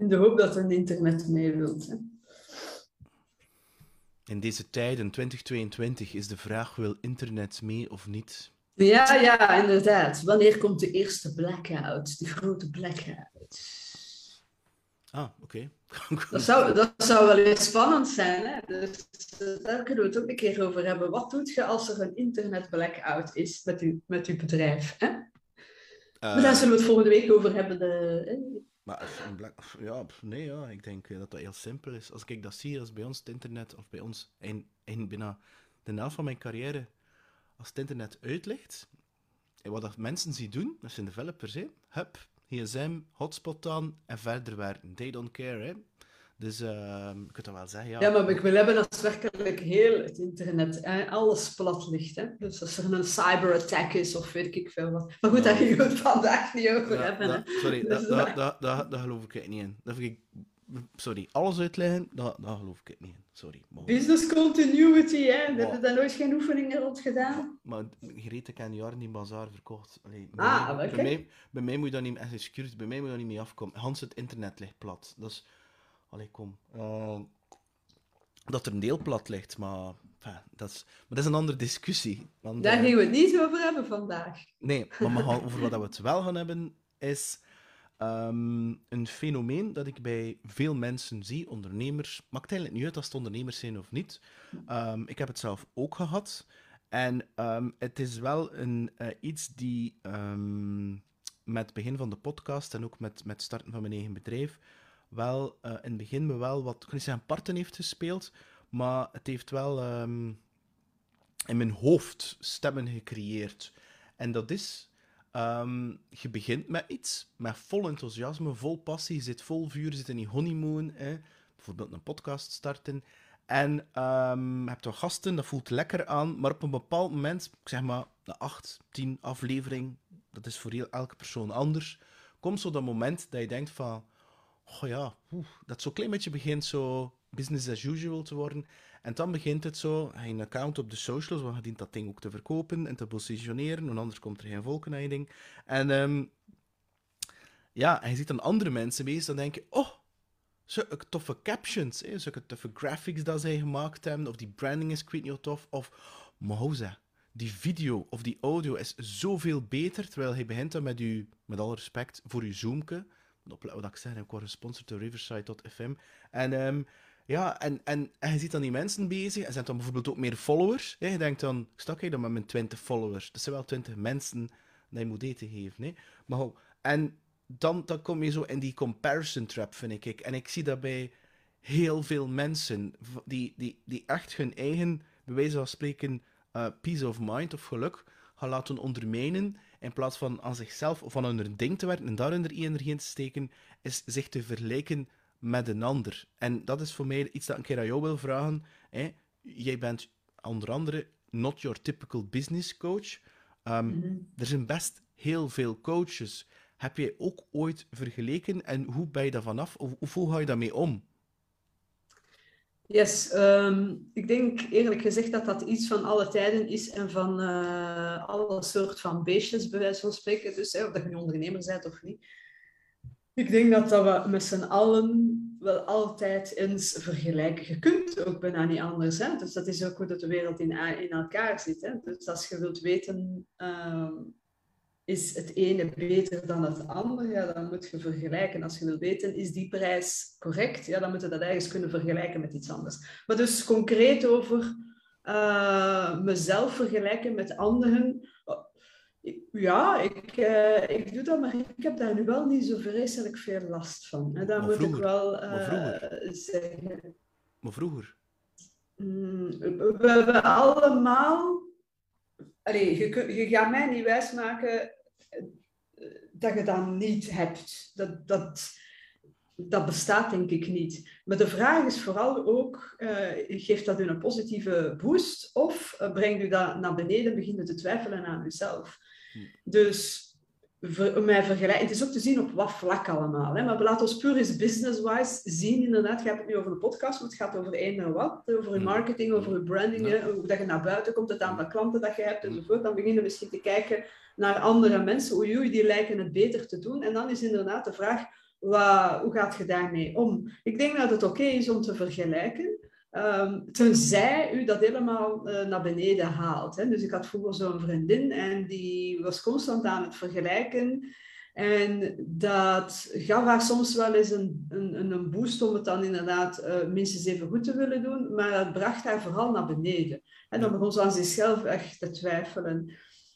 In de hoop dat een internet mee wilt. Hè. In deze tijden, 2022, is de vraag: wil internet mee of niet? Ja, ja, inderdaad. Wanneer komt de eerste blackout? De grote blackout? Ah, oké. Dat, zou, dat zou wel eens spannend zijn. Hè? Dus eh, daar kunnen we het ook een keer over hebben. Wat doet je als er een internet blackout is met, u, met uw bedrijf? Hè? maar daar zullen we het volgende week over hebben. De, maar ja, nee, ja, ik denk eh, dat dat heel simpel is. Als ik dat zie, als bij ons het internet, of bij ons in, in binnen de helft van mijn carrière, als het internet uitlegt, en wat dat mensen zien doen, dat zijn developers, hè, hup, gsm, hotspot aan en verder werken. They don't care, hè. Dus uh, ik kan dat wel zeggen, ja. Ja, maar ik wil hebben dat werkelijk heel het internet, alles plat ligt. Hè? Dus als er een cyberattack is of weet ik veel wat. Maar goed, daar gaan we het vandaag niet over hebben. Dat, sorry, dus dat, dat, dat, dat, geloof ik niet in. Dat vind ik, sorry, alles uitleggen, dat, dat geloof ik niet in. Sorry. Business continuity, hè? Heb je daar nooit geen oefeningen rond gedaan? Maar, maar Greet, ik heb jaren in bazaar verkocht. Allee, bij, ah, mij, bij, mij, bij mij moet je dat niet, echt bij mij moet je dat niet mee afkomen. Hans, het internet ligt plat. Dat is Allee, kom. Uh, dat er een deel plat ligt, maar, enfin, dat, is, maar dat is een andere discussie. Want, Daar uh, gaan we het niet over hebben vandaag. Nee, maar over wat we het wel gaan hebben, is um, een fenomeen dat ik bij veel mensen zie, ondernemers. Maakt eigenlijk niet uit als het ondernemers zijn of niet. Um, ik heb het zelf ook gehad. En um, het is wel een, uh, iets die met het begin van de podcast en ook met, met het starten van mijn eigen bedrijf wel uh, in het begin me wel wat, zeggen parten heeft gespeeld, maar het heeft wel um, in mijn hoofd stemmen gecreëerd. En dat is, um, je begint met iets, met vol enthousiasme, vol passie, zit vol vuur, zit in die honeymoon, hè, bijvoorbeeld een podcast starten, en um, je hebt wel gasten, dat voelt lekker aan, maar op een bepaald moment, ik zeg maar, de 8, 10 aflevering, dat is voor elke persoon anders, komt zo dat moment dat je denkt van oh ja, dat zo'n klein beetje begint zo business as usual te worden. En dan begint het zo, hij een account op de socials, want je dient dat ding ook te verkopen en te positioneren, want anders komt er geen volk naar je ding. En um, ja, je ziet dan andere mensen bezig, dan denk je, oh, zulke toffe captions, hè, zulke toffe graphics dat zij gemaakt hebben, of die branding is ik niet tof, of Moza, die video of die audio is zoveel beter, terwijl hij begint dan met u, met alle respect, voor uw zoomke, wat ik zeg, ik word gesponsord door Riverside.fm. En um, ja, en, en, en je ziet dan die mensen bezig, en zijn dan bijvoorbeeld ook meer followers. Hè? Je denkt dan, stak ik dan met mijn 20 followers? Dat zijn wel 20 mensen die je moet eten geven. Hè? Maar en dan, dan kom je zo in die comparison trap, vind ik. En ik zie dat bij heel veel mensen, die, die, die echt hun eigen, bij wijze van spreken, uh, peace of mind of geluk gaan laten ondermijnen in plaats van aan zichzelf of aan hun ding te werken en daar hun energie in te steken, is zich te vergelijken met een ander. En dat is voor mij iets dat ik een keer aan jou wil vragen. Hè? Jij bent onder andere not your typical business coach. Um, Er zijn best heel veel coaches. Heb jij ook ooit vergeleken en hoe ben je daar vanaf? Of hoe ga je daarmee om? Yes, um, ik denk eerlijk gezegd dat dat iets van alle tijden is en van uh, alle soort van beestjes, bij wijze van spreken. Dus hè, of dat je ondernemer bent of niet. Ik denk dat, dat we met z'n allen wel altijd eens vergelijken. Je kunt ook bijna niet anders. Hè? Dus dat is ook hoe dat de wereld in, in elkaar zit. Hè? Dus als je wilt weten uh, is het ene beter dan het andere, ja, dan moet je vergelijken. Als je wil weten, is die prijs correct? Ja, dan moet je dat ergens kunnen vergelijken met iets anders. Maar dus concreet over uh, mezelf vergelijken met anderen. Ja, ik, uh, ik doe dat, maar ik heb daar nu wel niet zo vreselijk veel last van. En daar moet ik wel uh, zeggen. Maar vroeger? Mm, we hebben allemaal... Allee, je, je gaat mij niet wijsmaken dat je dat niet hebt. Dat, dat, dat bestaat denk ik niet. Maar de vraag is vooral ook, uh, geeft dat u een positieve boost of uh, brengt u dat naar beneden, beginnen te twijfelen aan uzelf? Hm. Dus ver, mij vergelijken, het is ook te zien op wat vlak allemaal. Hè? Maar laten we puur eens business-wise zien, inderdaad, je hebt het nu over een podcast, maar het gaat over één en wat, over je marketing, over je branding, ja. hoe dat je naar buiten komt, het aantal klanten dat je hebt enzovoort. Dan beginnen we misschien te kijken naar andere mensen. Oei, oei, die lijken het beter te doen. En dan is inderdaad de vraag, Wat, hoe gaat je daarmee om? Ik denk dat het oké is om te vergelijken. Um, tenzij u dat helemaal uh, naar beneden haalt. Hè. Dus ik had vroeger zo'n vriendin en die was constant aan het vergelijken. En dat gaf haar soms wel eens een, een, een boost om het dan inderdaad uh, minstens even goed te willen doen. Maar dat bracht haar vooral naar beneden. En dan begon ze aan zichzelf echt te twijfelen.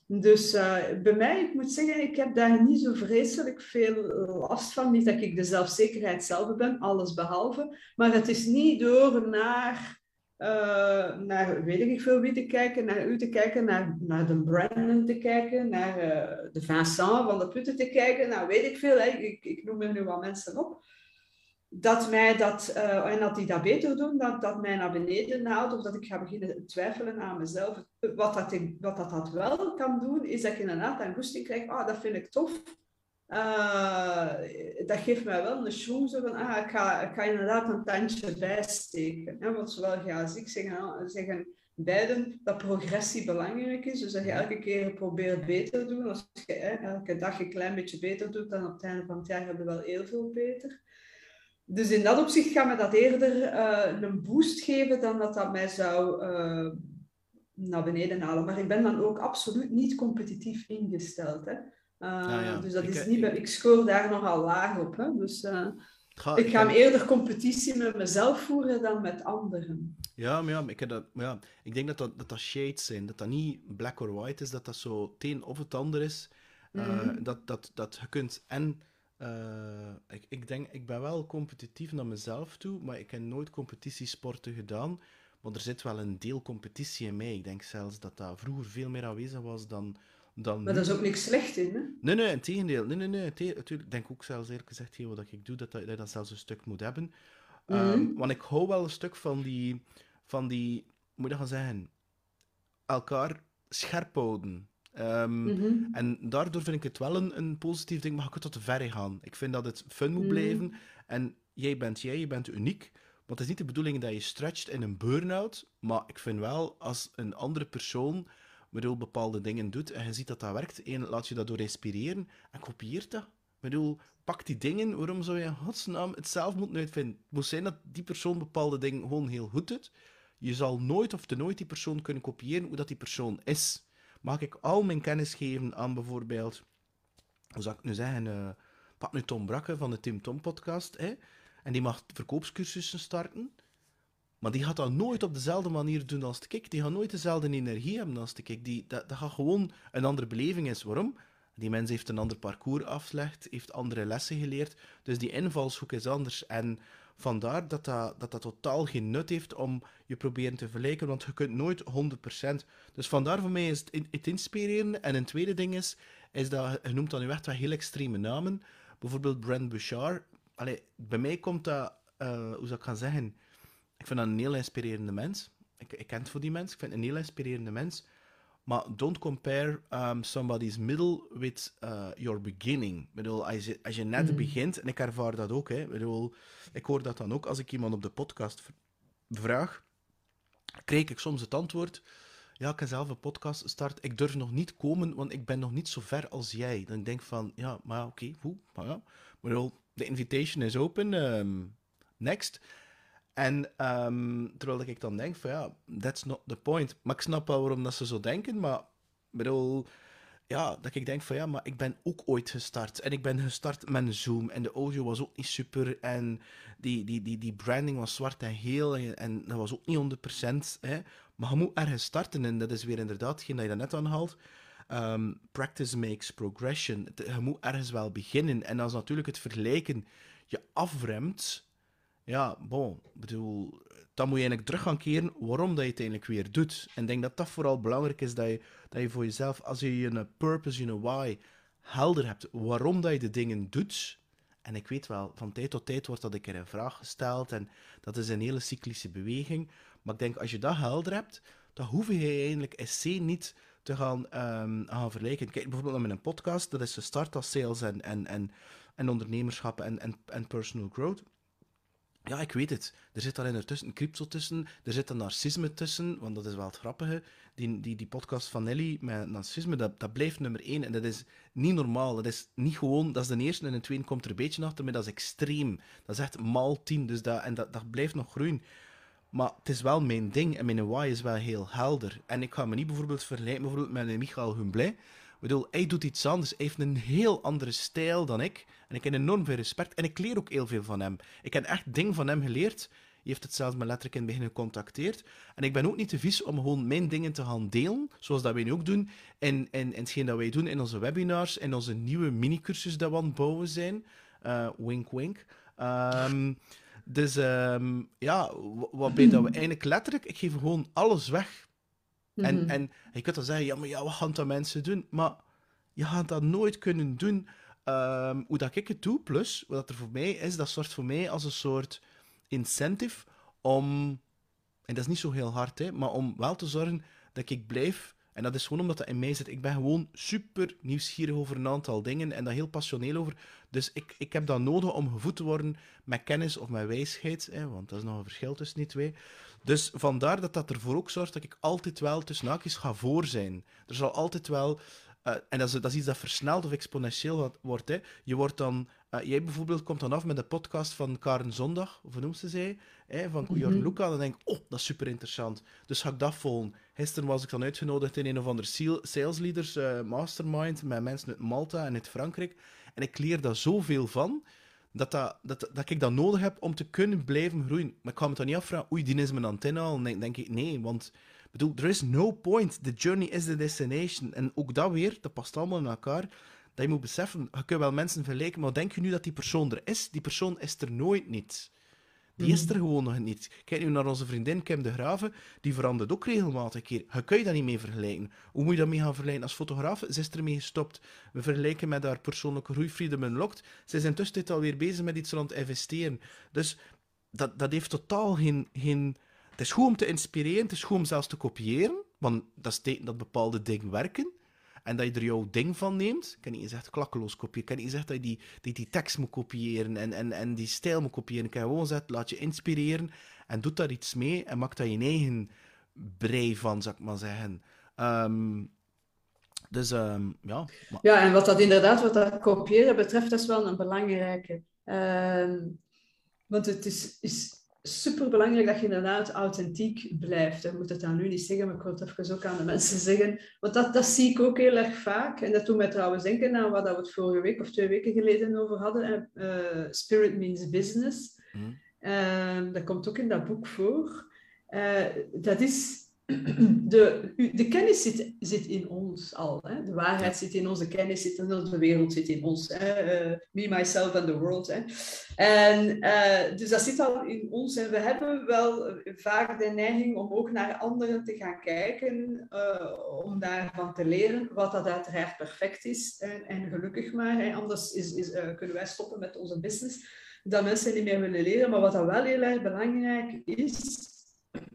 Dus uh, bij mij, ik moet zeggen, ik heb daar niet zo vreselijk veel last van. Niet dat ik de zelfzekerheid zelf ben, alles behalve. Maar het is niet door naar, uh, naar weet ik veel wie te kijken, naar u te kijken, naar, naar de Brandon te kijken, naar uh, de Vincent van de Putten te kijken. Nou, weet ik veel, hè. Ik, ik noem er nu wat mensen op dat mij dat, uh, en dat die dat beter doen, dat dat mij naar beneden haalt, of dat ik ga beginnen twijfelen aan mezelf. Wat dat, ik, wat dat, dat wel kan doen, is dat ik inderdaad een goesting krijg, ah, dat vind ik tof. Uh, dat geeft mij wel een schwung, zo van, ah, ik ga, ik ga inderdaad een tandje bijsteken. Hè? Want zowel als ik zeggen, zeggen beiden dat progressie belangrijk is. Dus dat je elke keer probeert beter te doen. Als je hè, elke dag een klein beetje beter doet, dan op het einde van het jaar hebben we wel heel veel beter. Dus in dat opzicht gaat me dat eerder uh, een boost geven dan dat dat mij zou uh, naar beneden halen. Maar ik ben dan ook absoluut niet competitief ingesteld. Hè. Uh, ja. Dus dat ik, is niet, ik, ik scoor daar nogal laag op. Hè. Dus ga, ik ga ik, eerder competitie met mezelf voeren dan met anderen. Ja, maar ja, ik, dat, ja, ik denk dat dat, dat dat shades zijn. Dat dat niet black or white is, dat dat zo het een of het ander is. Mm -hmm. dat, dat, dat je kunt en uh, ik, ik denk, ik ben wel competitief naar mezelf toe, maar ik heb nooit competitiesporten gedaan. Maar er zit wel een deel competitie in mij. Ik denk zelfs dat dat vroeger veel meer aanwezig was dan. dan maar dat is ook niks slecht in, hè? Nee, nee, in tegendeel. Nee, nee, nee. Natuurlijk, ik denk ook zelfs eerlijk gezegd, heel wat ik doe, dat, dat, dat zelfs een stuk moet hebben. Mm -hmm. um, want ik hou wel een stuk van die, van die, moet je gaan zeggen, elkaar scherp houden. Um, mm -hmm. En daardoor vind ik het wel een, een positief ding, maar ik kan tot ver gaan. Ik vind dat het fun moet mm. blijven. En jij bent jij, je bent uniek. Want het is niet de bedoeling dat je stretcht in een burn-out. Maar ik vind wel, als een andere persoon bedoel, bepaalde dingen doet en je ziet dat dat werkt, één, laat je dat door inspireren en kopieert dat. Ik bedoel, pak die dingen, waarom zou je in godsnaam het zelf moeten uitvinden? Het moet zijn dat die persoon bepaalde dingen gewoon heel goed doet. Je zal nooit of te nooit die persoon kunnen kopiëren hoe dat die persoon is mag ik al mijn kennis geven aan bijvoorbeeld, hoe zou ik nu zeggen, uh, pak nu Tom Brakke van de Tim Tom podcast, hè, en die mag verkoopscursussen starten, maar die gaat dat nooit op dezelfde manier doen als de kik. Die gaat nooit dezelfde energie hebben als de kik. Die, dat, dat gaat gewoon een andere beleving is. Waarom? Die mens heeft een ander parcours afgelegd, heeft andere lessen geleerd, dus die invalshoek is anders. En Vandaar dat dat, dat dat totaal geen nut heeft om je proberen te vergelijken, want je kunt nooit 100%. Dus vandaar voor mij is het, in, het inspireren. En een tweede ding is, is dat je noemt dan nu echt wel heel extreme namen. Bijvoorbeeld Brent Bouchard. Allee, bij mij komt dat, uh, hoe zou ik gaan zeggen? Ik vind dat een heel inspirerende mens. Ik, ik ken het voor die mens. Ik vind het een heel inspirerende mens. Maar don't compare um, somebody's middle with uh, your beginning. Ik bedoel, als je, als je net mm. begint, en ik ervaar dat ook, hè, ik, bedoel, ik hoor dat dan ook als ik iemand op de podcast vraag, krijg ik soms het antwoord, ja, ik heb zelf een podcast start, ik durf nog niet komen, want ik ben nog niet zo ver als jij. Dan denk ik van, ja, maar oké, okay, hoe? Maar ja, ik bedoel, de invitation is open, um, next. En um, terwijl ik dan denk van ja, that's not the point. Maar ik snap wel waarom dat ze zo denken, maar bedoel, ja, dat ik denk van ja, maar ik ben ook ooit gestart. En ik ben gestart met een Zoom en de audio was ook niet super en die, die, die, die branding was zwart en geel en, dat was ook niet 100%. Hè. Maar je moet ergens starten en dat is weer inderdaad geen dat je dat net aanhaalt. Um, practice makes progression. Je moet ergens wel beginnen. En als natuurlijk het vergelijken je afremt, ja, bon, bedoel, dan moet je eigenlijk terug gaan keren waarom dat je het eigenlijk weer doet. En ik denk dat dat vooral belangrijk is, dat je, dat je voor jezelf, als je je purpose, je why, helder hebt waarom dat je de dingen doet. En ik weet wel, van tijd tot tijd wordt dat een keer in vraag gesteld en dat is een hele cyclische beweging. Maar ik denk, als je dat helder hebt, dan hoef je eigenlijk SC niet te gaan, um, vergelijken. Kijk bijvoorbeeld naar mijn podcast, dat is gestart als sales en, en, en, en ondernemerschap en, en, en personal growth ja, ik weet het. Er zit alleen ertussen crypto tussen, er zit een narcisme tussen, want dat is wel het grappige. Die, die, die podcast van Nelly met narcisme, dat, dat blijft nummer één. En dat is niet normaal. Dat is niet gewoon, dat is de eerste en de tweede komt er een beetje achter, maar dat is extreem. Dat is echt mal tien, dus dat, en dat, dat blijft nog groeien. Maar het is wel mijn ding en mijn why is wel heel helder. En ik ga me niet bijvoorbeeld vergelijken bijvoorbeeld met Michael Humblay. Ik bedoel, hij doet iets anders. Hij heeft een heel andere stijl dan ik. En ik heb enorm veel respect. En ik leer ook heel veel van hem. Ik heb echt dingen van hem geleerd. Hij heeft het zelfs me letterlijk in het begin gecontacteerd. En ik ben ook niet te vies om gewoon mijn dingen te gaan delen, zoals dat wij nu ook doen. En, en, en hetgeen dat wij doen in onze webinars, in onze nieuwe mini-cursus dat we aan het bouwen zijn. Uh, wink, wink. Um, dus um, ja, waarbij dat we eigenlijk letterlijk, ik geef gewoon alles weg. En, mhm. en je kunt dan zeggen, ja, maar ja, wat gaan dat mensen doen? Maar je gaat dat nooit kunnen doen um, hoe dat ik het doe. Plus, wat er voor mij is, dat zorgt voor mij als een soort incentive om, en dat is niet zo heel hard, hè, maar om wel te zorgen dat ik blijf en dat is gewoon omdat dat in mij zit. Ik ben gewoon super nieuwsgierig over een aantal dingen en daar heel passioneel over. Dus ik, ik heb dat nodig om gevoed te worden met kennis of met wijsheid, hè, want dat is nog een verschil tussen die twee. Dus vandaar dat dat ervoor ook zorgt dat ik altijd wel tussen haakjes ga voor zijn. Er zal altijd wel uh, en dat is, dat is, iets dat versneld of exponentieel wordt. Hè. Je wordt dan, uh, jij bijvoorbeeld komt dan af met de podcast van Karen Zondag, of hoe noemt ze zij, hè, van mm -hmm. Luca. Dan denk ik, oh, dat is super interessant. Dus ga ik dat volgen. Gisteren was ik dan uitgenodigd in een of andere sales leaders uh, mastermind met mensen uit Malta en uit Frankrijk. En ik leer daar zoveel van. Dat, dat, dat, ik dat nodig heb om te kunnen blijven groeien. Maar ik ga me dan niet afvragen, oei, die is mijn antenne al. En denk ik, nee, want bedoel, er is no point. The journey is the destination. En ook dat weer, dat past allemaal in elkaar. Dat je moet beseffen, je kunt wel mensen vergelijken, maar denk je nu dat die persoon er is? Die persoon is er nooit niet. Die is er gewoon nog niet. Kijk nu naar onze vriendin Kim de Graven, die verandert ook regelmatig een keer. Je kun je dat niet mee vergelijken. Hoe moet je dat mee gaan vergelijken? Als fotograaf ze is ermee gestopt. We vergelijken met haar persoonlijke groei Freedom Unlocked. Ze is intussen alweer bezig met iets rond investeren. Dus dat, dat heeft totaal geen, geen het is goed om te inspireren, het is goed om zelfs te kopiëren, want dat is dat bepaalde dingen werken. En dat je er jouw ding van neemt. Ik kan niet echt klakkeloos kopiëren. Ik kan niet zeggen dat je die, die, die tekst moet kopiëren en, en, en die stijl moet kopiëren. Ik kan gewoon zeggen, laat je inspireren en doe daar iets mee en maak daar je eigen brei van, zou ik maar zeggen. Um, dus um, ja. Ja, en wat dat inderdaad, wat dat kopiëren betreft, dat is wel een belangrijke. Um, want het is, is super belangrijk dat je inderdaad authentiek blijft. Ik moet het dan nu niet zeggen, maar ik wil het even ook aan de mensen zeggen. Want dat, dat zie ik ook heel erg vaak. En dat doet mij trouwens denken aan wat we het vorige week of twee weken geleden over hadden. Uh, Spirit means business. Mm. Uh, dat komt ook in dat boek voor. Uh, dat is de, de kennis zit, zit in ons al. Hè? De waarheid zit in ons, de kennis zit in de wereld zit in ons. Hè? Uh, me, myself and the world. Hè? En, uh, dus dat zit al in ons. En we hebben wel vaak de neiging om ook naar anderen te gaan kijken, uh, om daarvan te leren, wat dat uiteraard perfect is en, en gelukkig maar. Hè? Anders is, is, kunnen wij stoppen met onze business, dat mensen niet meer willen leren. Maar wat dat wel heel erg belangrijk is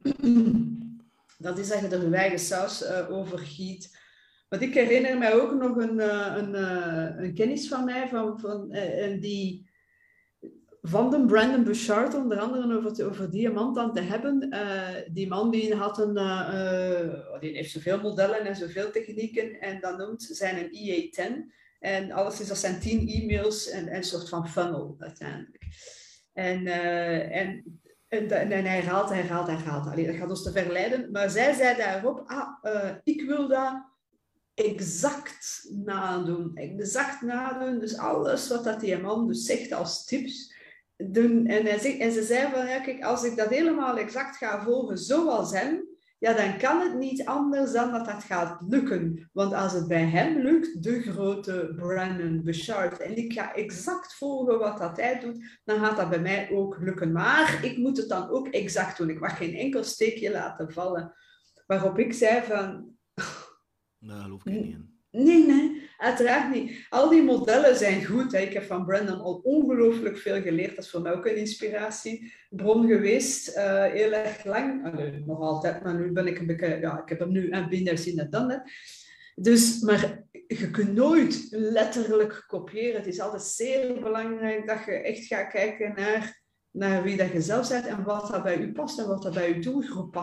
dat is dat je er saus uh, over giet. Ik herinner mij ook nog een, uh, een, uh, een kennis van mij, van, van, die van de Brandon Bouchard, onder andere over, over diamant aan te hebben. die man die had een, die heeft zoveel modellen en zoveel technieken en dat noemt zijn een EA10. En alles is, dat zijn tien e-mails en, en een soort van funnel uiteindelijk. En, en en, en, hij herhaalt, hij herhaalt, hij herhaalt. Allee, dat gaat ons te verleiden. Maar zij zei daarop, ah, uh, ik wil dat exact nadoen. Exact nadoen. Dus alles wat dat die man dus zegt als tips. Doen. En, en ze zei van, ja, kijk, als ik dat helemaal exact ga volgen zoals hem, ja, dan kan het niet anders dan dat dat gaat lukken. Want als het bij hem lukt, de grote Brandon Bouchard, en ik ga exact volgen wat dat hij doet, dan gaat dat bij mij ook lukken. Maar ik moet het dan ook exact doen. Ik mag geen enkel steekje laten vallen. Waarop ik zei van... Nou, geloof ik niet in. Nee, nee. Uiteraard niet. Al die modellen zijn goed. Hè. Ik heb van Brandon al ongelooflijk veel geleerd. Dat is voor mij ook een inspiratiebron geweest. Uh, heel erg lang. nog altijd, maar nu ben ik een beetje... Ja, ik heb hem nu en binnen zien en dan. Dus, maar je kunt nooit letterlijk kopiëren. Het is altijd zeer belangrijk dat je echt gaat kijken naar naar wie dat je zelf bent en wat dat bij u past en wat dat bij uw doelgroep.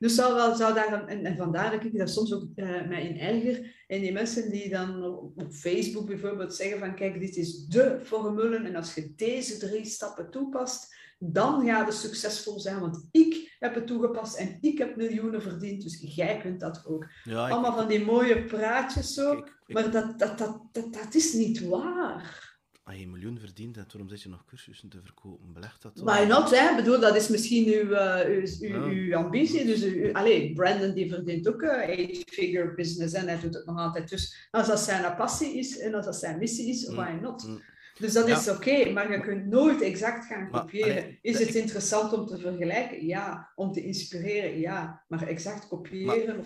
Dus zou, wel, zou daar dan, en, en vandaar dat ik daar soms ook uh, mij in erger. En die mensen die dan op Facebook bijvoorbeeld zeggen van kijk, dit is de formule en als je deze drie stappen toepast, dan gaat het succesvol zijn. Want ik heb het toegepast en ik heb miljoenen verdiend, dus jij kunt dat ook. Ja, Allemaal van die mooie praatjes zo, maar dat, dat, dat, dat, dat is niet waar als je een miljoen verdient, en waarom zit je nog cursussen te verkopen? Belegt dat Why not, hè? bedoel, dat is misschien uw, uh, uw, uw, uw, ambitie. Dus uw, allez, Brandon die verdient ook een eight-figure business en hij doet het nog altijd. Dus als dat zijn passie is en als dat zijn missie is, mm, why not? Mm. Dus dat is oké, maar je kunt nooit exact gaan kopiëren. is het interessant om te vergelijken? Ja. Om te inspireren? Ja. Maar exact kopiëren?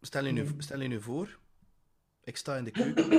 stel, je nu, mm. stel je nu voor, ik sta in de keuken,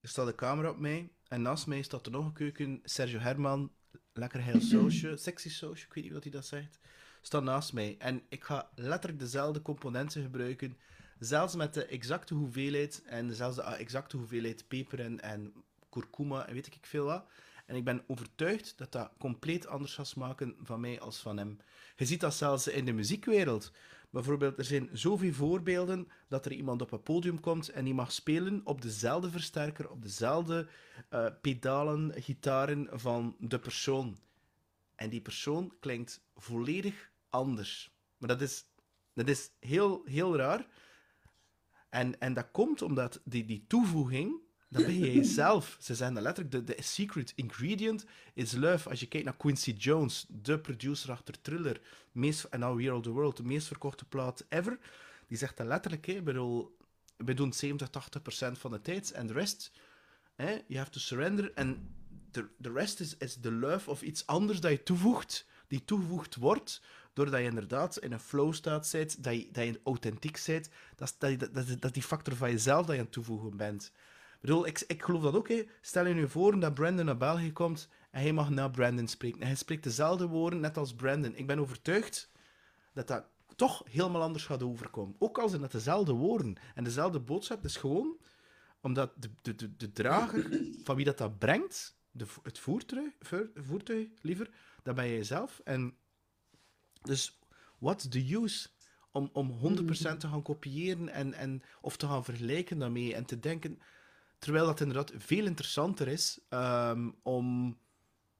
er staat de camera op mij, en naast mij staat er nog een keuken. Sergio Herman, lekker heel sausje, sexy sausje, ik weet niet wat hij dat zegt. Staat naast mij. En ik ga letterlijk dezelfde componenten gebruiken. Zelfs met de exacte hoeveelheid. En zelfs de exacte hoeveelheid peper en, en kurkuma en weet ik veel wat. En ik ben overtuigd dat dat compleet anders gaat smaken van mij als van hem. Je ziet dat zelfs in de muziekwereld. Bijvoorbeeld, er zijn zoveel voorbeelden dat er iemand op een podium komt en die mag spelen op dezelfde versterker, op dezelfde uh, pedalen, gitaren van de persoon. En die persoon klinkt volledig anders. Maar dat is, dat is heel, heel raar. En, en dat komt omdat die, die toevoeging dat ben jij zelf. Ze zijn letterlijk de, secret ingredient is love. Als je kijkt naar Quincy Jones, de producer achter Thriller, meest, en Now We Are the World, de meest verkochte plaat ever, die zegt dat letterlijk. Hè, bedoel, we doen 70, 80 procent van de tijd en de rest, hè, you have to surrender. En de rest is, is de love of iets anders dat je toevoegt, die toegevoegd wordt, doordat je inderdaad in een flow staat zit, dat je, dat je authentiek bent, dat, dat, dat, dat, dat die factor van jezelf dat je aan het toevoegen bent. Ik ik, geloof dat ook. Hè. Stel je nu voor dat Brandon naar België komt en hij mag naar Brandon spreken. En hij spreekt dezelfde woorden net als Brandon. Ik ben overtuigd dat dat toch helemaal anders gaat overkomen. Ook al zijn het dezelfde woorden en dezelfde boodschap. is gewoon omdat de, de, de, de drager van wie dat, dat brengt, de, het voertuig, voertuig liever, dat ben jij zelf. En dus, what's the use om, om 100% te gaan kopiëren en, en, of te gaan vergelijken daarmee en te denken Terwijl dat inderdaad veel interessanter is um, om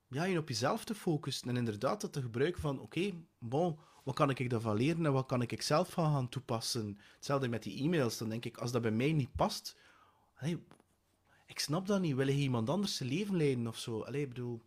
ja, je op jezelf te focussen en inderdaad dat te gebruiken van oké, bon, wat kan ik daarvan leren en wat kan ik zelf van gaan toepassen. Hetzelfde met die e-mails, dan denk ik, als dat bij mij niet past, hey, ik snap dat niet, wil je iemand anders zijn leven leiden of zo? Allee, bedoel,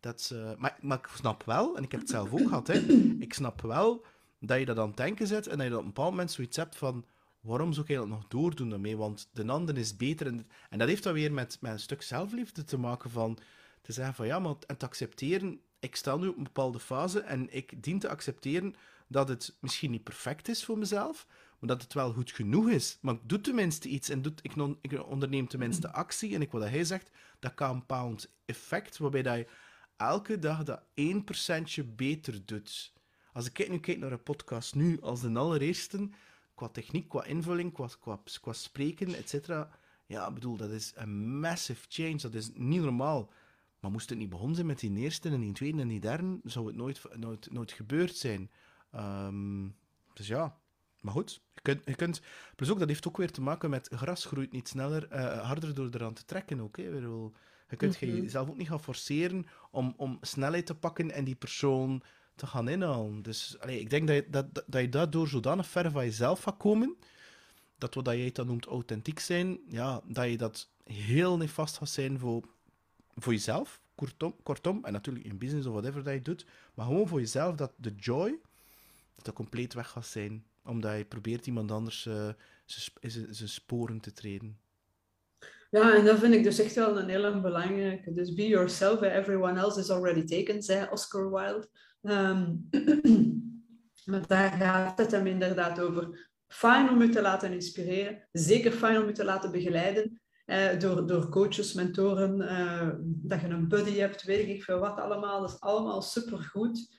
dat uh, maar, maar ik snap wel, en ik heb het zelf ook gehad, hè, ik snap wel dat je dat aan het denken zet en dat je op een bepaald moment zoiets hebt van waarom zou ik eigenlijk nog doordoen daarmee? Want de ander is beter. En, en dat heeft dan weer met, met een stuk zelfliefde te maken van te zeggen van ja, maar en te accepteren, ik sta nu op een bepaalde fase en ik dien te accepteren dat het misschien niet perfect is voor mezelf, maar dat het wel goed genoeg is. Maar ik doe tenminste iets en doet, ik, non, ik onderneem tenminste actie. En ik, wat hij zegt, dat compound effect, waarbij dat je elke dag dat 1% beter doet. Als ik nu kijk naar een podcast nu als de allereerste, qua techniek, qua invulling, qua, qua, qua spreken, etc. Ja, ik bedoel, dat is een massive change. Dat is niet normaal. Maar moest het niet begonnen zijn met die eerste en die tweede en die derde, zou het nooit, nooit, nooit gebeurd zijn. Um, dus ja, maar goed. Je kunt, je kunt, plus ook, dat heeft ook weer te maken met gras groeit niet sneller, uh, harder door eraan te trekken ook. Hè. Je kunt mm -hmm. jezelf ook niet gaan forceren om, om snelheid te pakken en die persoon te gaan inhalen. Dus allee, ik denk dat je, dat, dat je daardoor zodanig ver van jezelf gaat komen, dat wat jij dan noemt authentiek zijn, ja, dat je dat heel nefast gaat zijn voor, voor jezelf, kortom, kortom, en natuurlijk in business of whatever dat je doet, maar gewoon voor jezelf, dat de joy, dat compleet weg gaat zijn, omdat je probeert iemand anders uh, zijn sporen te treden. Ja, en dat vind ik dus echt wel een hele belangrijke. Dus be yourself, everyone else is already taken, zei Oscar Wilde. Um, daar gaat het hem inderdaad over. Fijn om je te laten inspireren, zeker fijn om je te laten begeleiden eh, door, door coaches, mentoren, eh, dat je een buddy hebt, weet ik veel wat allemaal. Dat is allemaal supergoed.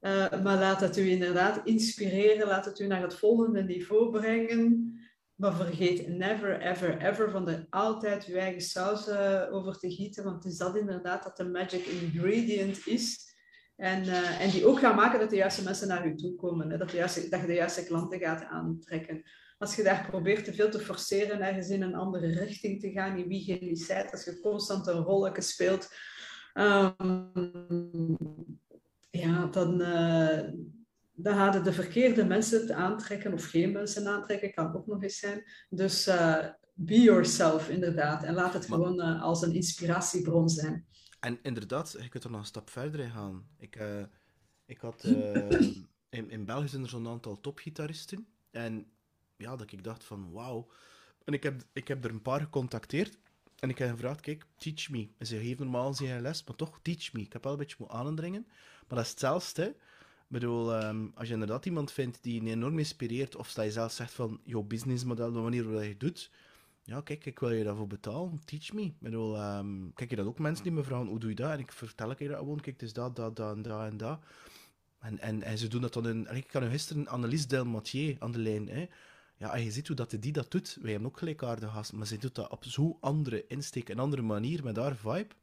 Uh, maar laat het u inderdaad inspireren, laat het u naar het volgende niveau brengen. Maar vergeet never, ever, ever van er altijd je eigen saus over te gieten, want het is dat inderdaad dat de magic ingredient is En, eh, en die ook gaan maken dat de juiste mensen naar je toe komen. Hè? Dat, de juiste, dat je de juiste klanten gaat aantrekken. Als je daar probeert te veel te forceren, ergens in een andere richting te gaan, in wie je niet bent, als je constant een rolletje speelt, um, ja, dan, uh, dan hadden de verkeerde mensen het aantrekken of geen mensen aantrekken, kan ook nog eens zijn. Dus uh, be yourself, inderdaad. En laat het gewoon uh, als een inspiratiebron zijn. En inderdaad, je kunt er nog een stap verder in gaan. Ik, uh, ik had, in, in België zijn er zo'n aantal topgitaristen. En ja, dat ik dacht van wauw. En ik heb, ik heb er een paar gecontacteerd. En ik heb gevraagd, kijk, teach me. En ze geven normaal geen les, maar toch, teach me. Ik heb wel een beetje moeten aandringen. Maar dat is hetzelfde. Ik bedoel, um, als je inderdaad iemand vindt die je enorm inspireert, of dat je zelf zegt van, jouw businessmodel, de manier waarop je het doet, ja, kijk, ik wil je daarvoor betalen, teach me. Ik bedoel, um, kijk, je dat ook mensen die me vragen, hoe doe je dat? En ik vertel ik je dat gewoon, kijk, het is dat, dat, dat en dat en dat. En, en, en ze doen dat dan in... Ik kan gisteren Annelies Delmatier aan de lijn, hè. Ja, en je ziet hoe dat die dat doet. Wij hebben ook gelijkaardige gasten, maar ze doet dat op zo'n andere insteek, een andere manier, met haar vibe.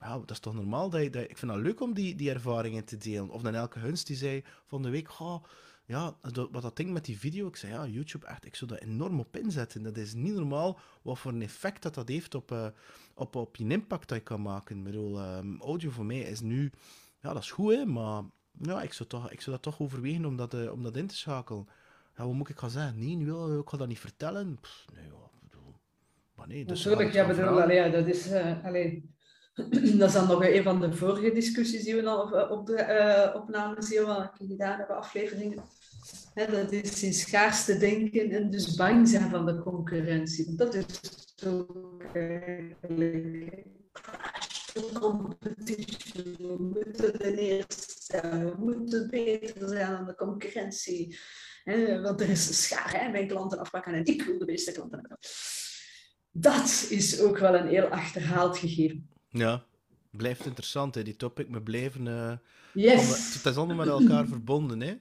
Ja, dat is toch normaal? Dat, je, dat ik vind het leuk om die, die ervaringen te delen. Of dan elke hunst die zei van de week, oh, ja, wat dat ding met die video, ik zei, ja, YouTube, echt, ik zou dat enorm op inzetten. Dat is niet normaal wat voor een effect dat dat heeft op, uh, op, op je impact dat je kan maken. Ik bedoel, um, audio voor mij is nu, ja, dat is goed, hè, maar ja, ik zou, toch, ik zou dat toch overwegen om dat, uh, om dat in te schakelen. Ja, wat moet ik gaan zeggen? Nee, nu wil, ik ga dat niet vertellen. Pff, nee, ja, bedoel, maar nee, dus Natuurlijk, ja, bedoel, allee, dat is, uh, allee, dat is dan nog een van de vorige discussies die we al op, op de uh, opnames die we gedaan hebben, afleveringen. Dat is in schaarste denken en dus bang zijn van de concurrentie. Dat is ook eigenlijk competition. We moeten de eerste we moeten beter zijn dan de concurrentie. Want er is schaar, hè, mijn klanten afpakken en ik wil de beste klanten hebben. Dat is ook wel een heel achterhaald gegeven. Ja, blijft interessant, hè, die topic. We blijven... Uh, yes. Het is allemaal met elkaar verbonden, hè.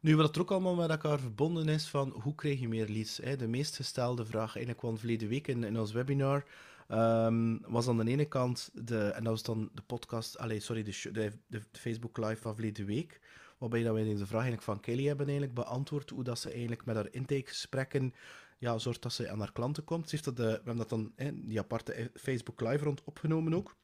Nu, wat er ook allemaal met elkaar verbonden is, van hoe krijg je meer leads? Hè? De meest gestelde vraag, eigenlijk kwam verleden week in, in ons webinar, um, was aan de ene kant, de, en dat was dan de podcast, allez, sorry, de, de, de, Facebook live van verleden week, waarbij dat wij de vraag eigenlijk van Kelly hebben eigenlijk beantwoord, hoe dat ze eigenlijk met haar intakegesprekken ja, zorgt dat ze aan haar klanten komt. Ze heeft dat de, we hebben dat dan, hè, die aparte Facebook live rond opgenomen ook.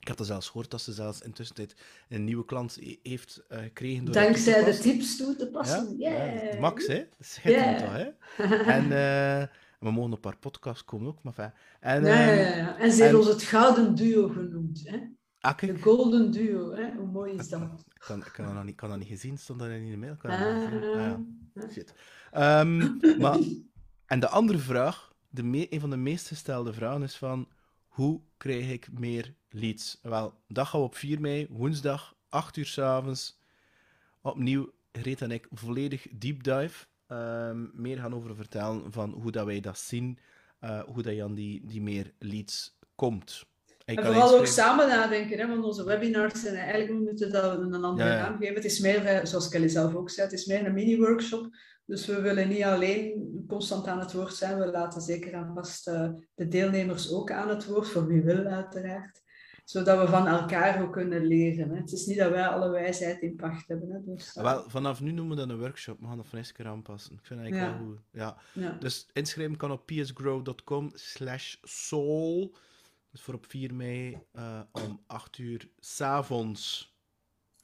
Ik had er zelfs gehoord dat ze zelfs intussen een nieuwe klant heeft uh, gekregen. Door Dankzij de tips toe te passen. Ja? Yeah. Max, hè? Schitterend yeah. toch, hè? en uh, we mogen op haar podcast komen ook, maar fijn. En, ja, ja, ja, ja. En ze heeft ons het gouden duo genoemd, hè? Ah, de golden duo, hè? Hoe mooi is dat? Ik kan, ik kan, dat, nog niet, kan dat niet gezien, stond dat in de mail. Kan ah, ah, ja. Shit. Um, maar, en de andere vraag, de een van de meest gestelde vragen is van hoe krijg ik meer leads? Wel, dat gaan we op 4 mei, woensdag, 8 uur s'avonds. Opnieuw, Reet en ik volledig deep dive. Um, meer gaan over vertellen van hoe dat wij dat zien, uh, hoe dat je aan die, die meer leads komt. En, en vooral ook samen nadenken, hè, want onze webinars zijn eigenlijk, we moeten dat een andere ja, ja. naam geven. Het is meer, eh, zoals Kelly zelf ook zei, het is meer een mini-workshop dus we willen niet alleen constant aan het woord zijn, we laten zeker en vast uh, de deelnemers ook aan het woord, voor wie wil uiteraard, zodat we van elkaar ook kunnen leren. Hè. Het is niet dat wij alle wijsheid in pacht hebben. Hè. Dus, uh... Wel, vanaf nu noemen we dat een workshop, we gaan dat van eens keer aanpassen. Ik vind het eigenlijk ja. wel goed. Ja. ja. Dus inschrijven kan op psgrow.com slash soul. Dus voor op 4 mei uh, om 8 uur s'avonds.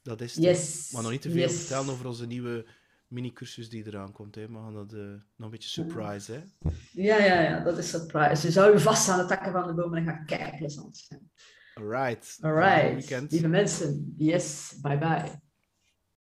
Dat is het. Yes. Maar nog niet te veel yes. vertellen over onze nieuwe mini-cursus die eraan komt. Hè. We gaan dat uh, nog een beetje surprise, hè? Ja, ja, ja, dat is surprise. Je zou je vast aan de takken van de bomen en gaan kijken. Alright. Alright. Lieve mensen, yes, bye bye.